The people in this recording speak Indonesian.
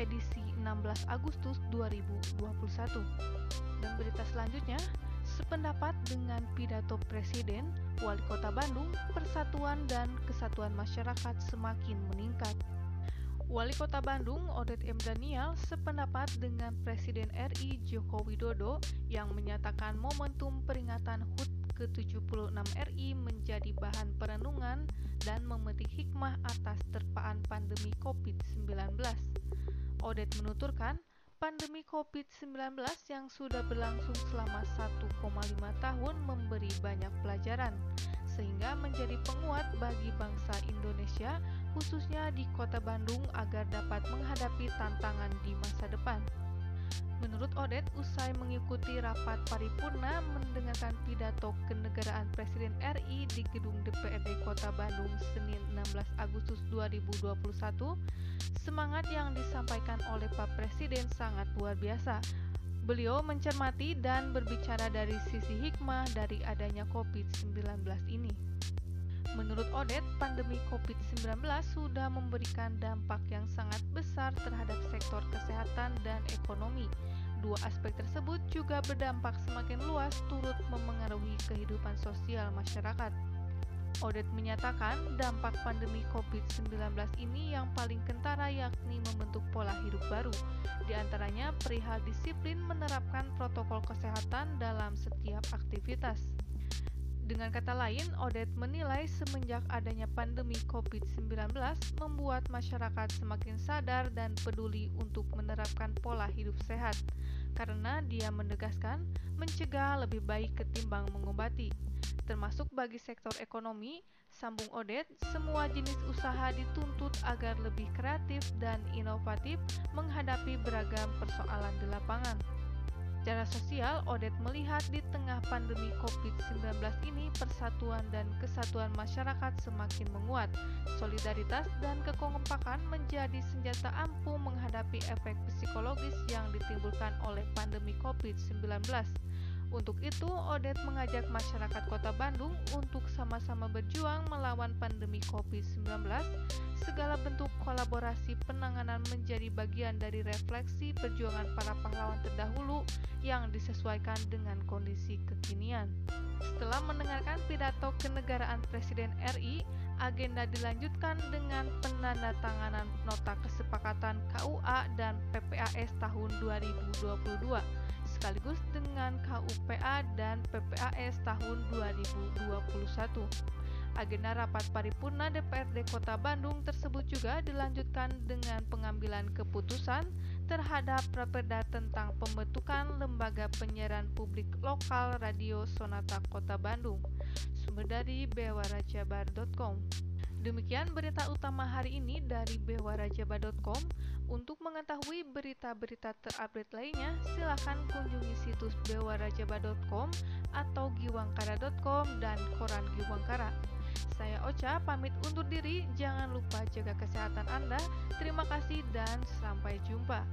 edisi 16 Agustus 2021. Dan berita selanjutnya, sependapat dengan pidato Presiden, Wali Kota Bandung, persatuan dan kesatuan masyarakat semakin meningkat. Wali Kota Bandung, Odet M. Daniel, sependapat dengan Presiden RI Joko Widodo yang menyatakan momentum peringatan HUT ke-76 RI menjadi bahan perenungan dan memetik hikmah atas terpaan pandemi COVID-19. Odet menuturkan, pandemi COVID-19 yang sudah berlangsung selama 1,5 tahun memberi banyak pelajaran, sehingga menjadi penguat bagi bangsa Indonesia khususnya di kota Bandung agar dapat menghadapi tantangan di masa depan. Menurut Odet, usai mengikuti rapat paripurna mendengarkan pidato kenegaraan Presiden RI di gedung DPRD Kota Bandung Senin 16 Agustus 2021, semangat yang disampaikan oleh Pak Presiden sangat luar biasa. Beliau mencermati dan berbicara dari sisi hikmah dari adanya COVID-19 ini. Menurut Odet, pandemi COVID-19 sudah memberikan dampak yang sangat besar terhadap sektor kesehatan dan ekonomi. Dua aspek tersebut juga berdampak semakin luas turut memengaruhi kehidupan sosial masyarakat. Odet menyatakan dampak pandemi COVID-19 ini yang paling kentara yakni membentuk pola hidup baru, di antaranya perihal disiplin menerapkan protokol kesehatan dalam setiap aktivitas. Dengan kata lain, Odet menilai semenjak adanya pandemi COVID-19 membuat masyarakat semakin sadar dan peduli untuk menerapkan pola hidup sehat, karena dia menegaskan mencegah lebih baik ketimbang mengobati. Termasuk bagi sektor ekonomi, sambung Odet, semua jenis usaha dituntut agar lebih kreatif dan inovatif menghadapi beragam persoalan di lapangan. Secara sosial, Odet melihat di tengah pandemi COVID-19 ini persatuan dan kesatuan masyarakat semakin menguat. Solidaritas dan kekompakan menjadi senjata ampuh menghadapi efek psikologis yang ditimbulkan oleh pandemi COVID-19. Untuk itu, Odet mengajak masyarakat Kota Bandung untuk sama-sama berjuang melawan pandemi COVID-19. Segala bentuk kolaborasi penanganan menjadi bagian dari refleksi perjuangan para pahlawan terdahulu yang disesuaikan dengan kondisi kekinian. Setelah mendengarkan pidato kenegaraan Presiden RI, agenda dilanjutkan dengan penandatanganan nota kesepakatan KUA dan PPAS tahun 2022 sekaligus dengan KUPA dan PPAS tahun 2021. Agenda rapat paripurna DPRD Kota Bandung tersebut juga dilanjutkan dengan pengambilan keputusan terhadap Raperda tentang pembentukan lembaga penyiaran publik lokal Radio Sonata Kota Bandung. Sumber dari bewarajabar.com. Demikian berita utama hari ini dari bewarajabar.com. Untuk mengetahui berita-berita terupdate lainnya, silakan kunjungi situs bewarajabar.com atau giwangkara.com dan koran Giwangkara. Saya Ocha pamit undur diri, jangan lupa jaga kesehatan Anda. Terima kasih dan sampai jumpa.